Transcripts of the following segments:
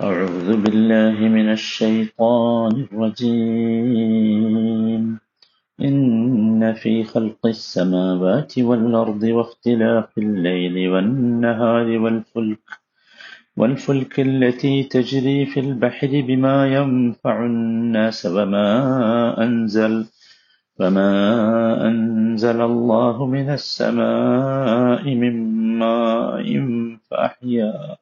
أعوذ بالله من الشيطان الرجيم. إن في خلق السماوات والأرض واختلاف الليل والنهار والفلك والفلك التي تجري في البحر بما ينفع الناس وما أنزل وما أنزل الله من السماء من ماء فأحيا.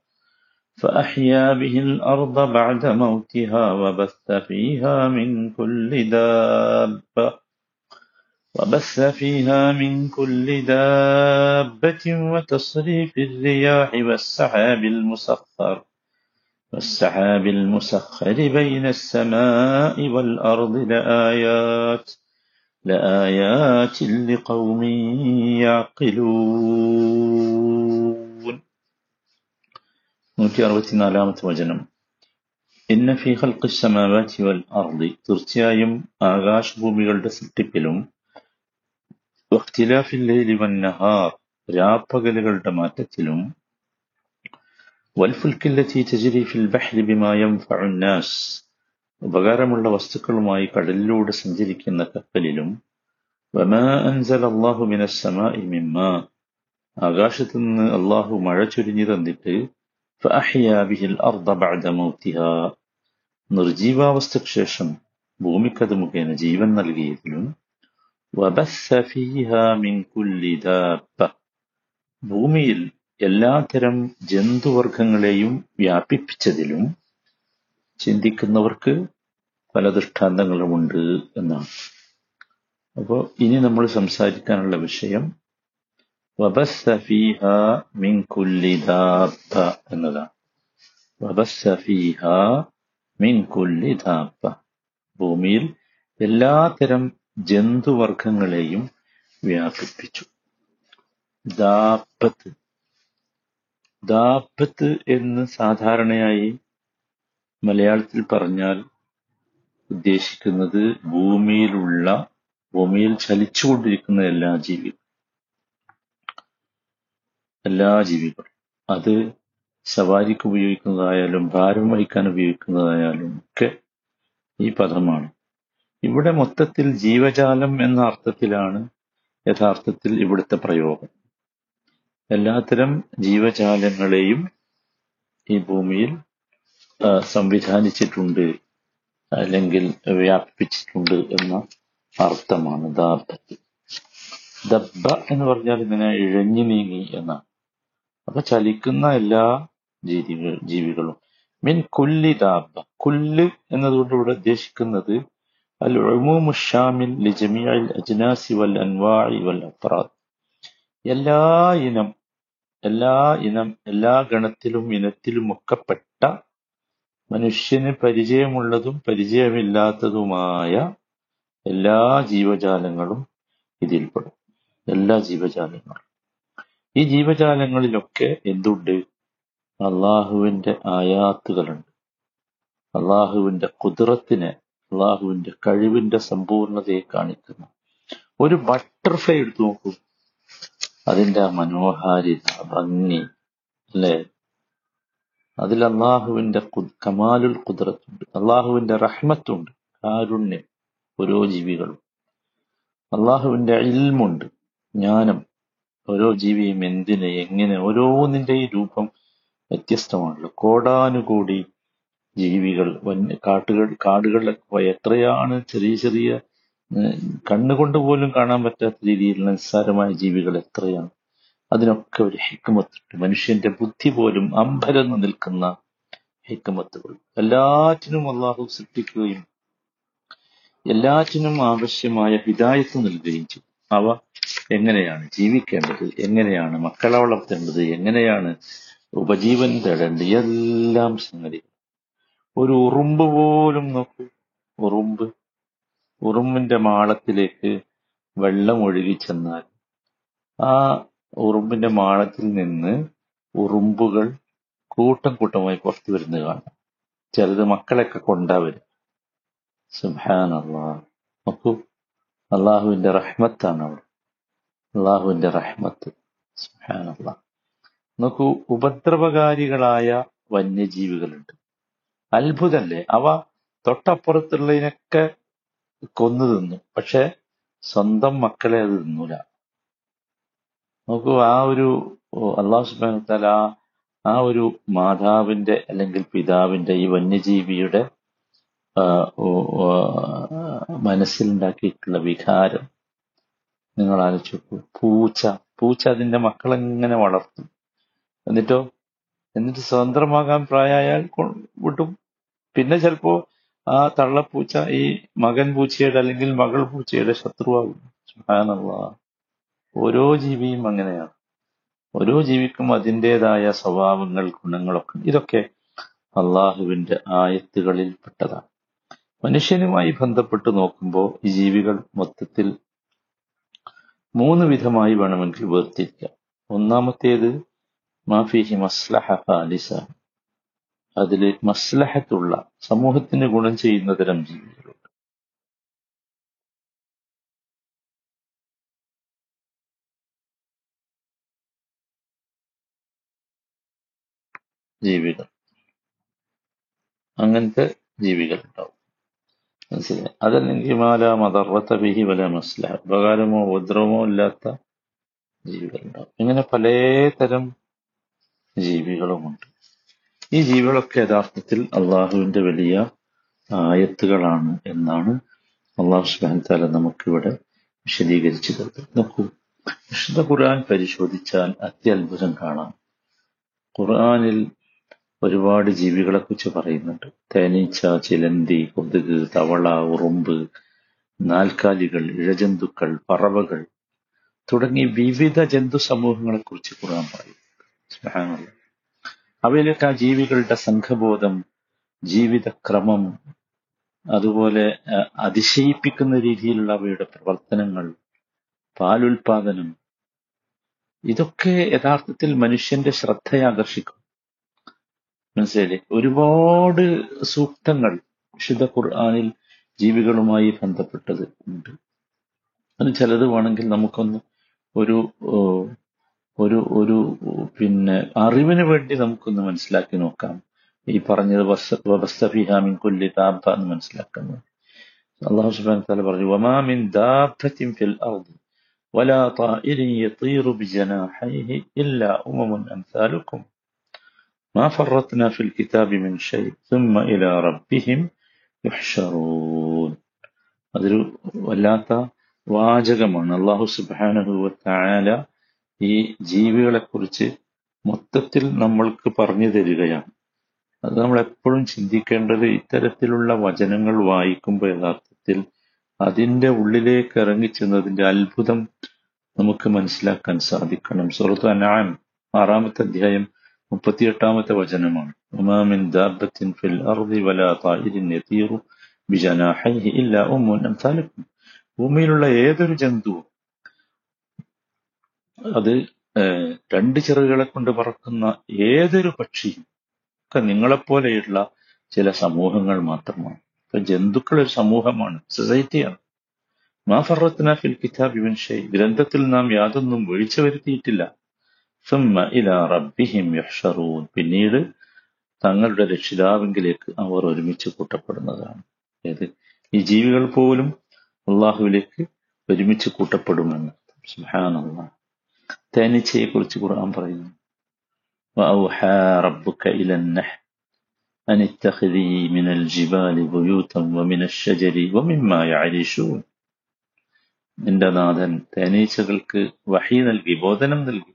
فأحيا به الأرض بعد موتها وبث فيها من كل دابة. وبث فيها من كل دابة وتصريف الرياح والسحاب المسخر. والسحاب المسخر بين السماء والأرض لآيات لآيات لقوم يعقلون. നൂറ്റി അറുപത്തിനാലാമത്തെ വചനം. ഇന്ന ഫി ഖൽഖി സമാവാതി വൽ അർദി തീർച്ചയായും ആകാശഭൂമികളുടെ സൃഷ്ടിപ്പിലും നഹാർ രാപ്പകലുകളുടെ മാറ്റത്തിലും വൽഫുൽക്കില്ലത്തി തജ്രി ഫിൽ ബഹ്രി ബിമാ യൻഫഉ നാസ് ഉപകാരമുള്ള വസ്തുക്കളുമായി കടലിലൂടെ സഞ്ചരിക്കുന്ന കപ്പലിലും വമാ അൻസല അല്ലാഹു മിനസ് സമാഇ മിമ്മാ ആകാശത്തു നിന്ന് അള്ളാഹു മഴ ചുരിഞ്ഞു തന്നിട്ട് ഫഅഹിയ ബിഹിൽ അർദ ബഅദ മൗത്തിഹ നിർജീവാവസ്ഥയ്ക്ക് ശേഷം ഭൂമിക്കത് മുഖേന ജീവൻ നൽകിയതിലും വബസ്സ ഫീഹ മിൻ കുല്ലി ദാബ ഭൂമിയിൽ എല്ലാത്തരം ജന്തുവർഗങ്ങളെയും വ്യാപിപ്പിച്ചതിലും ചിന്തിക്കുന്നവർക്ക് പല ദൃഷ്ടാന്തങ്ങളുമുണ്ട് എന്നാണ്. അപ്പോൾ ഇനി നമ്മൾ സംസാരിക്കാനുള്ള വിഷയം മിൻ കുല്ലി ദാബ്ബ എന്നതാണ്. കുല്ലി ദാബ്ബ ഭൂമിയിൽ എല്ലാത്തരം ജന്തുവർഗങ്ങളെയും വ്യാപിപ്പിച്ചു. ദാപത്ത് ദാപത്ത് എന്ന് സാധാരണയായി മലയാളത്തിൽ പറഞ്ഞാൽ ഉദ്ദേശിക്കുന്നത് ഭൂമിയിലുള്ള ഭൂമിയിൽ ചലിച്ചുകൊണ്ടിരിക്കുന്ന എല്ലാ ജീവികളും. എല്ലാ ജീവികളും. അത് സവാരിക്ക് ഉപയോഗിക്കുന്നതായാലും ഭാരം വഹിക്കാൻ ഉപയോഗിക്കുന്നതായാലും ഒക്കെ ഈ പദമാണ്. ഇവിടെ മൊത്തത്തിൽ ജീവജാലം എന്ന അർത്ഥത്തിലാണ് യഥാർത്ഥത്തിൽ ഇവിടുത്തെ പ്രയോഗം. എല്ലാത്തരം ജീവജാലങ്ങളെയും ഈ ഭൂമിയിൽ സംവിധാനിച്ചിട്ടുണ്ട് അല്ലെങ്കിൽ വ്യാപിപ്പിച്ചിട്ടുണ്ട് എന്ന അർത്ഥമാണ് ദാബത്ത് ദബ്ബ എന്ന് പറഞ്ഞാൽ ഇങ്ങനെ ഇഴഞ്ഞു നീങ്ങി എന്നാണ്. അപ്പൊ ചലിക്കുന്ന എല്ലാ ജീവികൾ ജീവികളും. മിൻ കുല്ലി ദാബ കുല്ല് എന്നതുകൊണ്ട് ഇവിടെ ഉദ്ദേശിക്കുന്നത് അൽ ഉമൂമുഷാമിൽ ലിജമിയൽ അജ്നാസി വൽ അൻവാഇ വൽ അഫ്രാദ്. എല്ലാ ഇനം എല്ലാ ഇനം എല്ലാ ഗണത്തിലും ഇനത്തിലും ഒക്കെപ്പെട്ട മനുഷ്യന് പരിചയമുള്ളതും പരിചയമില്ലാത്തതുമായ എല്ലാ ജീവജാലങ്ങളും ഇതിൽപ്പെടും. എല്ലാ ജീവജാലങ്ങളും. ഈ ജീവജാലങ്ങളിലൊക്കെ എന്തുണ്ട്? അള്ളാഹുവിന്റെ ആയാത്തുകളുണ്ട്. അള്ളാഹുവിന്റെ കുതിരത്തിനെ അള്ളാഹുവിന്റെ കഴിവിന്റെ സമ്പൂർണതയെ കാണിക്കുന്നു. ഒരു ബട്ടർഫ്ലൈ എടുത്തു നോക്കൂ. അതിന്റെ ആ മനോഹാരിത ഭംഗി അല്ലേ? അതിൽ അള്ളാഹുവിന്റെ കമാലുൽ കുതിരത്തുണ്ട്. അള്ളാഹുവിന്റെ റഹ്മത്തുണ്ട്. കാരുണ്യം ഓരോ ജീവികളും അള്ളാഹുവിന്റെ ഇൽമുണ്ട്. ജ്ഞാനം ഓരോ ജീവിയും എന്തിന് എങ്ങനെ ഓരോന്നിന്റെയും രൂപം വ്യത്യസ്തമാണല്ലോ. കോടാനുകൂടി ജീവികൾ വന്യ കാട്ടുകൾ കാടുകളിലൊക്കെ പോയ എത്രയാണ് ചെറിയ ചെറിയ കണ്ണുകൊണ്ട് പോലും കാണാൻ പറ്റാത്ത രീതിയിലുള്ള നിസ്സാരമായ ജീവികൾ എത്രയാണ്. അതിനൊക്കെ ഒരു ഹിക്കുമത്തുണ്ട് മനുഷ്യന്റെ ബുദ്ധി പോലും അമ്പരന്ന് നിൽക്കുന്ന ഹിക്കുമത്തുകൾ എല്ലാറ്റിനും അള്ളാഹു സൃഷ്ടിക്കുകയും എല്ലാറ്റിനും ആവശ്യമായ വിദായത്ത് നൽകുകയും ചെയ്യും. അവ എങ്ങനെയാണ് ജീവിക്കേണ്ടത്? എങ്ങനെയാണ് മക്കളെ വളർത്തേണ്ടത് എങ്ങനെയാണ് ഉപജീവനം തേടേണ്ടത്? എല്ലാം സംഗതികൾ ഒരു ഉറുമ്പ് പോലും നോക്കൂ. ഉറുമ്പ്. ഉറുമ്പിന്റെ മാളത്തിലേക്ക് വെള്ളം ഒഴുകി ചെന്നാൽ ആ ഉറുമ്പിന്റെ മാളത്തിൽ നിന്ന് ഉറുമ്പുകൾ കൂട്ടം കൂട്ടമായി പുറത്തു വരുന്നത് കാണാം. ചിലത് മക്കളെയൊക്കെ കൊണ്ടാവരും സുഹാൻ അള്ളാഹ് നോക്കൂ. അള്ളാഹുവിന്റെ റഹ്മത്താണ് അവിടെ. അള്ളാഹുവിന്റെ റഹ്മത്ത്. സുബാനല്ലാ നോക്കൂ ഉപദ്രവകാരികളായ വന്യജീവികളുണ്ട്. അത്ഭുതല്ലേ അവ തൊട്ടപ്പുറത്തുള്ളതിനൊക്കെ കൊന്നു തിന്നു. പക്ഷെ സ്വന്തം മക്കളെ അത് തിന്നൂല. നോക്കൂ ആ ഒരു അള്ളാഹു സുബാന ആ ആ ഒരു മാതാവിന്റെ അല്ലെങ്കിൽ പിതാവിന്റെ ഈ വന്യജീവിയുടെ മനസ്സിലുണ്ടാക്കിയിട്ടുള്ള വികാരം നിങ്ങൾ ആലോചിച്ചു പൂച്ച പൂച്ച അതിന്റെ മക്കളെങ്ങനെ വളർത്തും. എന്നിട്ടോ? എന്നിട്ട് സ്വതന്ത്രമാകാൻ പ്രായമായാൽ വിട്ടും പിന്നെ ചിലപ്പോ ആ തള്ളപ്പൂച്ച ഈ മകൻ പൂച്ചയുടെ അല്ലെങ്കിൽ മകൾ പൂച്ചയുടെ ശത്രുവാകും. ഓരോ ജീവിയും അങ്ങനെയാണ്. ഓരോ ജീവിക്കും അതിന്റെതായ സ്വഭാവങ്ങൾ ഗുണങ്ങളൊക്കെ. ഇതൊക്കെ അള്ളാഹുവിന്റെ ആയത്തുകളിൽ പെട്ടതാണ് മനുഷ്യനുമായി ബന്ധപ്പെട്ട് നോക്കുമ്പോൾ ഈ ജീവികൾ മൊത്തത്തിൽ മൂന്ന് വിധമായി വേണമെങ്കിൽ വേർതിരിക്കാം ഒന്നാമത്തേത് മാഫിഹി മസ്ലഹ ഖാലിസ. അതിൽ മസ്ലഹത്തുള്ള സമൂഹത്തിന് ഗുണം ചെയ്യുന്ന തരം ജീവികളുണ്ട്. ജീവികൾ അങ്ങനത്തെ ജീവികൾ ഉണ്ടാവും അതല്ലെങ്കിൽ മാല ബിഹി വല മസ്ലഹ ഉപകാരമോ ഉപദ്രവമോ ഇല്ലാത്ത ജീവികളുണ്ടാവും ഇങ്ങനെ പല തരം ജീവികളുമുണ്ട്. ഈ ജീവികളൊക്കെ യഥാർത്ഥത്തിൽ അള്ളാഹുവിന്റെ വലിയ ആയത്തുകളാണ് എന്നാണ് അള്ളാഹു സുബാൻതാല നമുക്കിവിടെ വിശദീകരിച്ചു തരുന്നത്. നോക്കൂ വിശുദ്ധ ഖുർആൻ പരിശോധിച്ചാൽ അത്യത്ഭുതം കാണാം. ഖുർആനിൽ ഒരുപാട് ജീവികളെ കുറിച്ച് പറയുന്നുണ്ട്. തേനീച്ച ചിലന്തി കൊതുക് തവള ഉറുമ്പ് നാൽക്കാലികൾ ഇഴജന്തുക്കൾ പറവകൾ തുടങ്ങി വിവിധ ജന്തു സമൂഹങ്ങളെ കുറിച്ച് ഖുർആൻ പറയും. സുബ്ഹാനല്ലാഹ്. അവയിലൊക്കെ ആ ജീവികളുടെ സംഘബോധം ജീവിതക്രമം അതുപോലെ അതിശയിപ്പിക്കുന്ന രീതിയിലുള്ള അവയുടെ പ്രവർത്തനങ്ങൾ പാലുൽപാദനം ഇതൊക്കെ യഥാർത്ഥത്തിൽ മനുഷ്യന്റെ ശ്രദ്ധയെ ആകർഷിക്കും. മനസ്സിലായില്ലേ ഒരുപാട് സൂക്തങ്ങൾ വിശുദ്ധ ഖുർആനിൽ ജീവികളുമായി ബന്ധപ്പെട്ടത് ഉണ്ട് അത് ചിലത് വേണമെങ്കിൽ നമുക്കൊന്ന് ഒരു ഓ, ഒരു ഒരു പിന്നെ അറിവിന് വേണ്ടി നമുക്കൊന്ന് മനസ്സിലാക്കി നോക്കാം ഈ പറഞ്ഞത് വസ്തഫിഹാമിൻ കൊല്ലി താബ എന്ന് മനസ്സിലാക്കുന്നത് അള്ളാഹു സുബാൻ താല പറഞ്ഞു വമാ മിൻ ദാബത്തിൻ ഫിൽ അർദ് ولا طائر يطير بجناحيه إلا أمم أمثالكم ما فرطنا في الكتاب من شيء ثم إلى ربهم يحشرون അതൊരു വല്ലാത്ത വാചകമാണ് അള്ളാഹു സുബാനഹു താല ഈ ജീവികളെ കുറിച്ച് മൊത്തത്തിൽ നമ്മൾക്ക് പറഞ്ഞു തരികയാണ് അത് നമ്മൾ എപ്പോഴും ചിന്തിക്കേണ്ടത് ഇത്തരത്തിലുള്ള വചനങ്ങൾ വായിക്കുമ്പോൾ യഥാർത്ഥത്തിൽ അതിന്റെ ഉള്ളിലേക്ക് ഇറങ്ങിച്ചെന്നതിന്റെ അത്ഭുതം നമുക്ക് മനസ്സിലാക്കാൻ സാധിക്കണം സുഹൃത്ത് അനാം ആറാമത്തെ അധ്യായം മുപ്പത്തിയെട്ടാമത്തെ വചനമാണ്. ഉമാമിൻ ദാബത്തിൻ ഫിൽ അർദി വലാ തായിരിൻ യതീറു ബിജനാഹൈഹി ഇല്ലാ ഉമ്മുൻ അംസാലുക്കും. ഭൂമിയിലുള്ള ഏതൊരു ജന്തുവും അത് രണ്ട് ചിറകുകളെ കൊണ്ട് പറക്കുന്ന ഏതൊരു പക്ഷിയും ഒക്കെ നിങ്ങളെപ്പോലെയുള്ള ചില സമൂഹങ്ങൾ മാത്രമാണ്. ഇപ്പൊ ജന്തുക്കൾ ഒരു സമൂഹമാണ് സൊസൈറ്റിയാണ്. മാ ഫറത്തിന ഫിൽ കിതാബി മിൻ ഷൈ. ഗ്രന്ഥത്തിൽ നാം യാതൊന്നും വീഴ്ച വരുത്തിയിട്ടില്ല. സുമ്മ ഇലാ റബ്ബിഹിം യഹ്ഷറൂൻ പിന്നീട് തങ്ങളുടെ രക്ഷിതാവിങ്കിലേക്ക് അവർ ഒരുമിച്ച് കൂട്ടപ്പെടുന്നതാണ് ഏത് ഈ ജീവികൾ പോലും അള്ളാഹുവിലേക്ക് ഒരുമിച്ച് കൂട്ടപ്പെടുമെന്ന് സുബ്ഹാനല്ലാഹ് തേനീച്ചയെ കുറിച്ച് ഖുർആൻ പറയുന്നു وأوحى ربك إلى النحل أن اتخذي من الجبال بيوتا ومن الشجر ومما يعرشون നിന്റെ നാഥൻ തേനീച്ചകൾക്ക് വഹി നൽകി ബോധനം നൽകി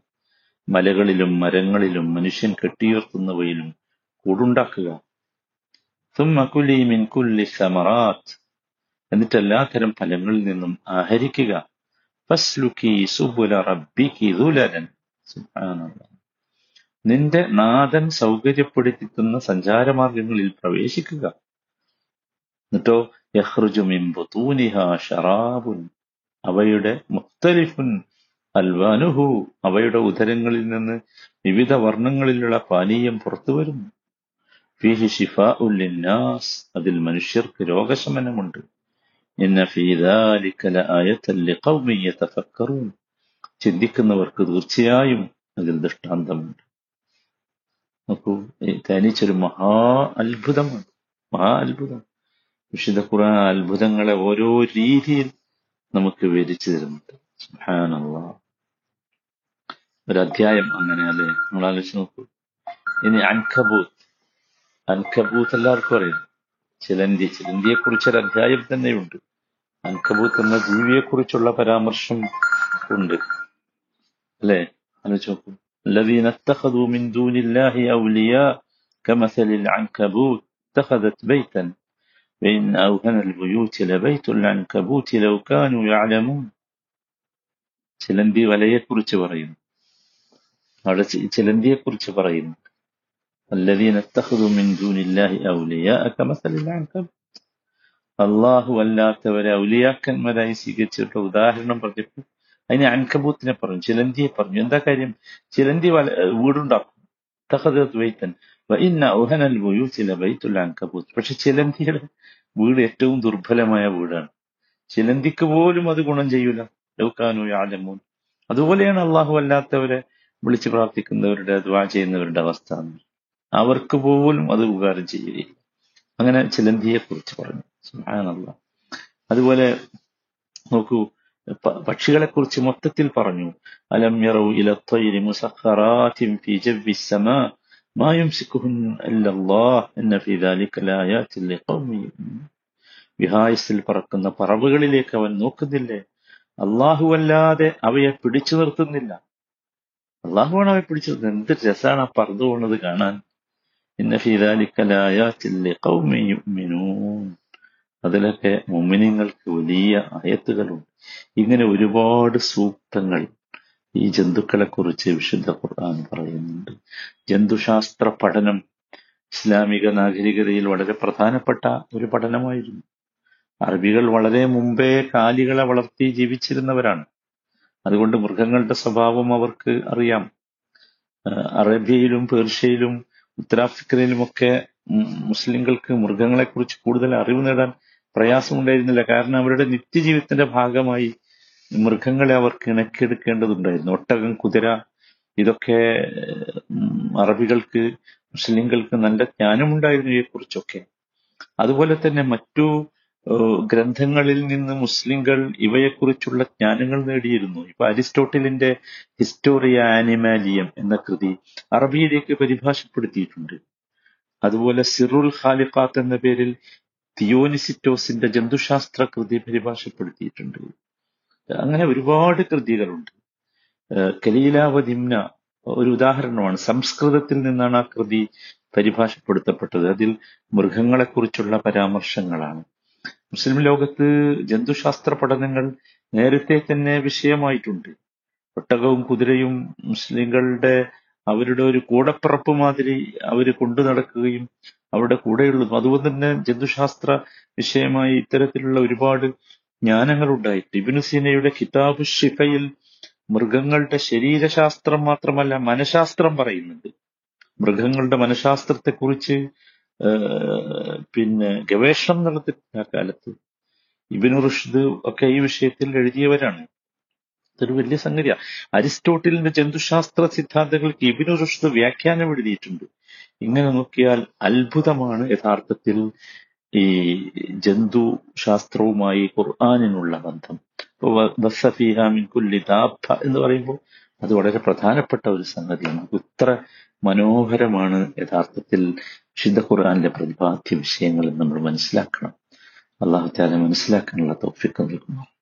മലകളിലും മരങ്ങളിലും മനുഷ്യൻ കെട്ടിയുയർത്തുന്നവയിലും കൂടുണ്ടാക്കുക. സമറാത്ത് എന്നിട്ട് എല്ലാത്തരം ഫലങ്ങളിൽ നിന്നും ആഹരിക്കുക. നിന്റെ നാഥൻ സൗകര്യപ്പെടുത്തിക്കുന്ന സഞ്ചാരമാർഗങ്ങളിൽ പ്രവേശിക്കുക. എന്നിട്ടോ യഹ്റുജുമിൻ അവയുടെ മുക്തലിഫുൻ അൽവാനുഹു അവയുടെ ഉദരങ്ങളിൽ നിന്ന് വിവിധ വർണങ്ങളിലുള്ള പാനീയം പുറത്തു വരുന്നു. ഫീഹി ഷിഫ ഉല്ലിന്നാസ് അതിൽ മനുഷ്യർക്ക് രോഗശമനമുണ്ട്. ചിന്തിക്കുന്നവർക്ക് തീർച്ചയായും അതിൽ ദൃഷ്ടാന്തമുണ്ട്. നോക്കൂ തനിച്ചൊരു മഹാ അത്ഭുതമാണ്. മഹാ അത്ഭുതം. വിശുദ്ധ ഖുർആൻ അത്ഭുതങ്ങളെ ഓരോ രീതിയിൽ നമുക്ക് വിവരിച്ചു തരുന്നുണ്ട്. സുബ്ഹാനല്ലാ ഒരു അധ്യായം അങ്ങനെ അല്ലേ നമ്മൾ ആലോചിച്ച് നോക്കൂ ഇനി അൻകബൂത്ത് അൻകബൂത്ത് എല്ലാവർക്കും അറിയാം ചിലന്തി ചിലന്തിയെ കുറിച്ചൊരു അധ്യായം തന്നെയുണ്ട് അൻകബൂത്ത് എന്ന ജീവിയെ കുറിച്ചുള്ള പരാമർശം ഉണ്ട് അല്ലേ ആലോചിച്ച് നോക്കൂ الذين اتخذوا من دون الله أولياء كمثل العنكبوت اتخذت بيتا وإن أوهن البيوت لبيت العنكبوت لو كانوا يعلمون ചിലന്തി വലയെക്കുറിച്ച് പറയുന്നു അവിടെ ചിലന്തിയെക്കുറിച്ച് പറയുന്നുണ്ട് അള്ളാഹു അല്ലാത്തവരെ ഔലിയാക്കന്മാരായി സ്വീകരിച്ചിട്ട് ഉദാഹരണം പറഞ്ഞപ്പോൾ അതിന് അൻകബൂത്തിനെ പറഞ്ഞു ചിലന്തിയെ പറഞ്ഞു. എന്താ കാര്യം? ചിലന്തി വല വീടുണ്ടാക്കും. പക്ഷെ ചിലന്തിയുടെ വീട് ഏറ്റവും ദുർബലമായ വീടാണ്. ചിലന്തിക്ക് പോലും അത് ഗുണം ചെയ്യൂല. ലൗക്കാനു യാലമൂൻ. അതുപോലെയാണ് അള്ളാഹു അല്ലാത്തവരെ വിളിച്ചു പ്രാർത്ഥിക്കുന്നവരുടെ ദ്വാ ചെയ്യുന്നവരുടെ അവസ്ഥ അവർക്ക് പോലും അത് ഉപകാരം ചെയ്യുകയില്ല അങ്ങനെ ചിലന്തിയെ കുറിച്ച് പറഞ്ഞു സുഹാനല്ല അതുപോലെ നോക്കൂ പക്ഷികളെ കുറിച്ച് മൊത്തത്തിൽ പറഞ്ഞു അലം യറൗ ഇല ത്വയ്രി മുസഖറാത്തിൻ ഫീ ജവ്വി السما ما يمسكهن الا الله ان في ذلك لآيات لقوم വിഹായസിൽ പറക്കുന്ന പറവുകളിലേക്ക് അവൻ നോക്കുന്നില്ലേ അല്ലാഹുവല്ലാതെ അവയെ പിടിച്ചു നിർത്തുന്നില്ല അള്ളാഹുവാണ് അവയെ പിടിച്ചത്. എന്ത് രസമാണ് ആ പറന്നു പോകുന്നത് കാണാൻ. അതിലൊക്കെ മുമിനിങ്ങൾക്ക് വലിയ ആയത്തുകളുണ്ട്. ഇങ്ങനെ ഒരുപാട് സൂക്തങ്ങൾ ഈ ജന്തുക്കളെ കുറിച്ച് വിശുദ്ധ ഖുർആൻ പറയുന്നുണ്ട്. ജന്തുശാസ്ത്ര പഠനം ഇസ്ലാമിക നാഗരികതയിൽ വളരെ പ്രധാനപ്പെട്ട ഒരു പഠനമായിരുന്നു. അറബികൾ വളരെ മുമ്പേ കാലികളെ വളർത്തി ജീവിച്ചിരുന്നവരാണ്. അതുകൊണ്ട് മൃഗങ്ങളുടെ സ്വഭാവം അവർക്ക് അറിയാം. അറേബ്യയിലും പേർഷ്യയിലും ഉത്തരാഫ്രിക്കയിലുമൊക്കെ മുസ്ലിങ്ങൾക്ക് മൃഗങ്ങളെക്കുറിച്ച് കൂടുതൽ അറിവ് നേടാൻ പ്രയാസമുണ്ടായിരുന്നില്ല. കാരണം അവരുടെ നിത്യജീവിതത്തിന്റെ ഭാഗമായി മൃഗങ്ങളെ അവർക്ക് ഇണക്കിയെടുക്കേണ്ടതുണ്ടായിരുന്നു. ഒട്ടകം കുതിര ഇതൊക്കെ അറബികൾക്ക് മുസ്ലിങ്ങൾക്ക് നല്ല ജ്ഞാനമുണ്ടായിരുന്നു ഇവയെക്കുറിച്ചൊക്കെ. അതുപോലെ തന്നെ മറ്റു ഗ്രന്ഥങ്ങളിൽ നിന്ന് മുസ്ലിങ്ങൾ ഇവയെക്കുറിച്ചുള്ള ജ്ഞാനങ്ങൾ നേടിയിരുന്നു. ഇപ്പൊ അരിസ്റ്റോട്ടിലിന്റെ ഹിസ്റ്റോറിയ ആനിമാലിയം എന്ന കൃതി അറബിയിലേക്ക് പരിഭാഷപ്പെടുത്തിയിട്ടുണ്ട്. അതുപോലെ സിറുൽ ഖാലിഖാത്ത് എന്ന പേരിൽ തിയോനിസിറ്റോസിന്റെ ജന്തുശാസ്ത്ര കൃതി പരിഭാഷപ്പെടുത്തിയിട്ടുണ്ട്. അങ്ങനെ ഒരുപാട് കൃതികളുണ്ട്. കലീലാവതിമ്ന ഒരു ഉദാഹരണമാണ്. സംസ്കൃതത്തിൽ നിന്നാണ് ആ കൃതി പരിഭാഷപ്പെടുത്തപ്പെട്ടത്. അതിൽ മൃഗങ്ങളെക്കുറിച്ചുള്ള പരാമർശങ്ങളാണ്. മുസ്ലിം ലോകത്ത് ജന്തുശാസ്ത്ര പഠനങ്ങൾ നേരത്തെ തന്നെ വിഷയമായിട്ടുണ്ട്. ഒട്ടകവും കുതിരയും മുസ്ലിങ്ങളുടെ അവരുടെ ഒരു കൂടപ്പിറപ്പ് മാതിരി അവർ കൊണ്ടു നടക്കുകയും അവരുടെ കൂടെയുള്ളതും. അതുപോലെ തന്നെ ജന്തുശാസ്ത്ര വിഷയമായി ഇത്തരത്തിലുള്ള ഒരുപാട് ജ്ഞാനങ്ങൾ ഉണ്ടായിട്ട് ഇബിനു സീനയുടെ കിതാബ് ഷിഫയിൽ മൃഗങ്ങളുടെ ശരീരശാസ്ത്രം മാത്രമല്ല മനഃശാസ്ത്രം പറയുന്നുണ്ട്. മൃഗങ്ങളുടെ മനഃശാസ്ത്രത്തെക്കുറിച്ച് പിന്നെ ഗവേഷണം നടത്തിയിട്ടുണ്ട് ആ കാലത്ത്. ഇബിനു റുഷ്ദ് ഒക്കെ ഈ വിഷയത്തിൽ എഴുതിയവരാണ്. അതൊരു വലിയ സംഗതിയാണ് അരിസ്റ്റോട്ടിലിന്റെ ജന്തുശാസ്ത്ര സിദ്ധാന്തങ്ങൾക്ക് ഇബിനു റുഷ്ദ് വ്യാഖ്യാനം എഴുതിയിട്ടുണ്ട്. ഇങ്ങനെ നോക്കിയാൽ അത്ഭുതമാണ് യഥാർത്ഥത്തിൽ ഈ ജന്തു ശാസ്ത്രവുമായി ഖുർആാനിനുള്ള ബന്ധം. കുല്ലി എന്ന് പറയുമ്പോൾ അത് വളരെ പ്രധാനപ്പെട്ട ഒരു സംഗതിയാണ്. ഇത്ര മനോഹരമാണ് യഥാർത്ഥത്തിൽ വിശുദ്ധ ഖുർആാനിലെ പ്രതിപാദ്യ വിഷയങ്ങൾ നമ്മൾ മനസ്സിലാക്കണം. അള്ളാഹു താല മനസ്സിലാക്കാനുള്ള തോഫിക്ക് നൽകുന്നു.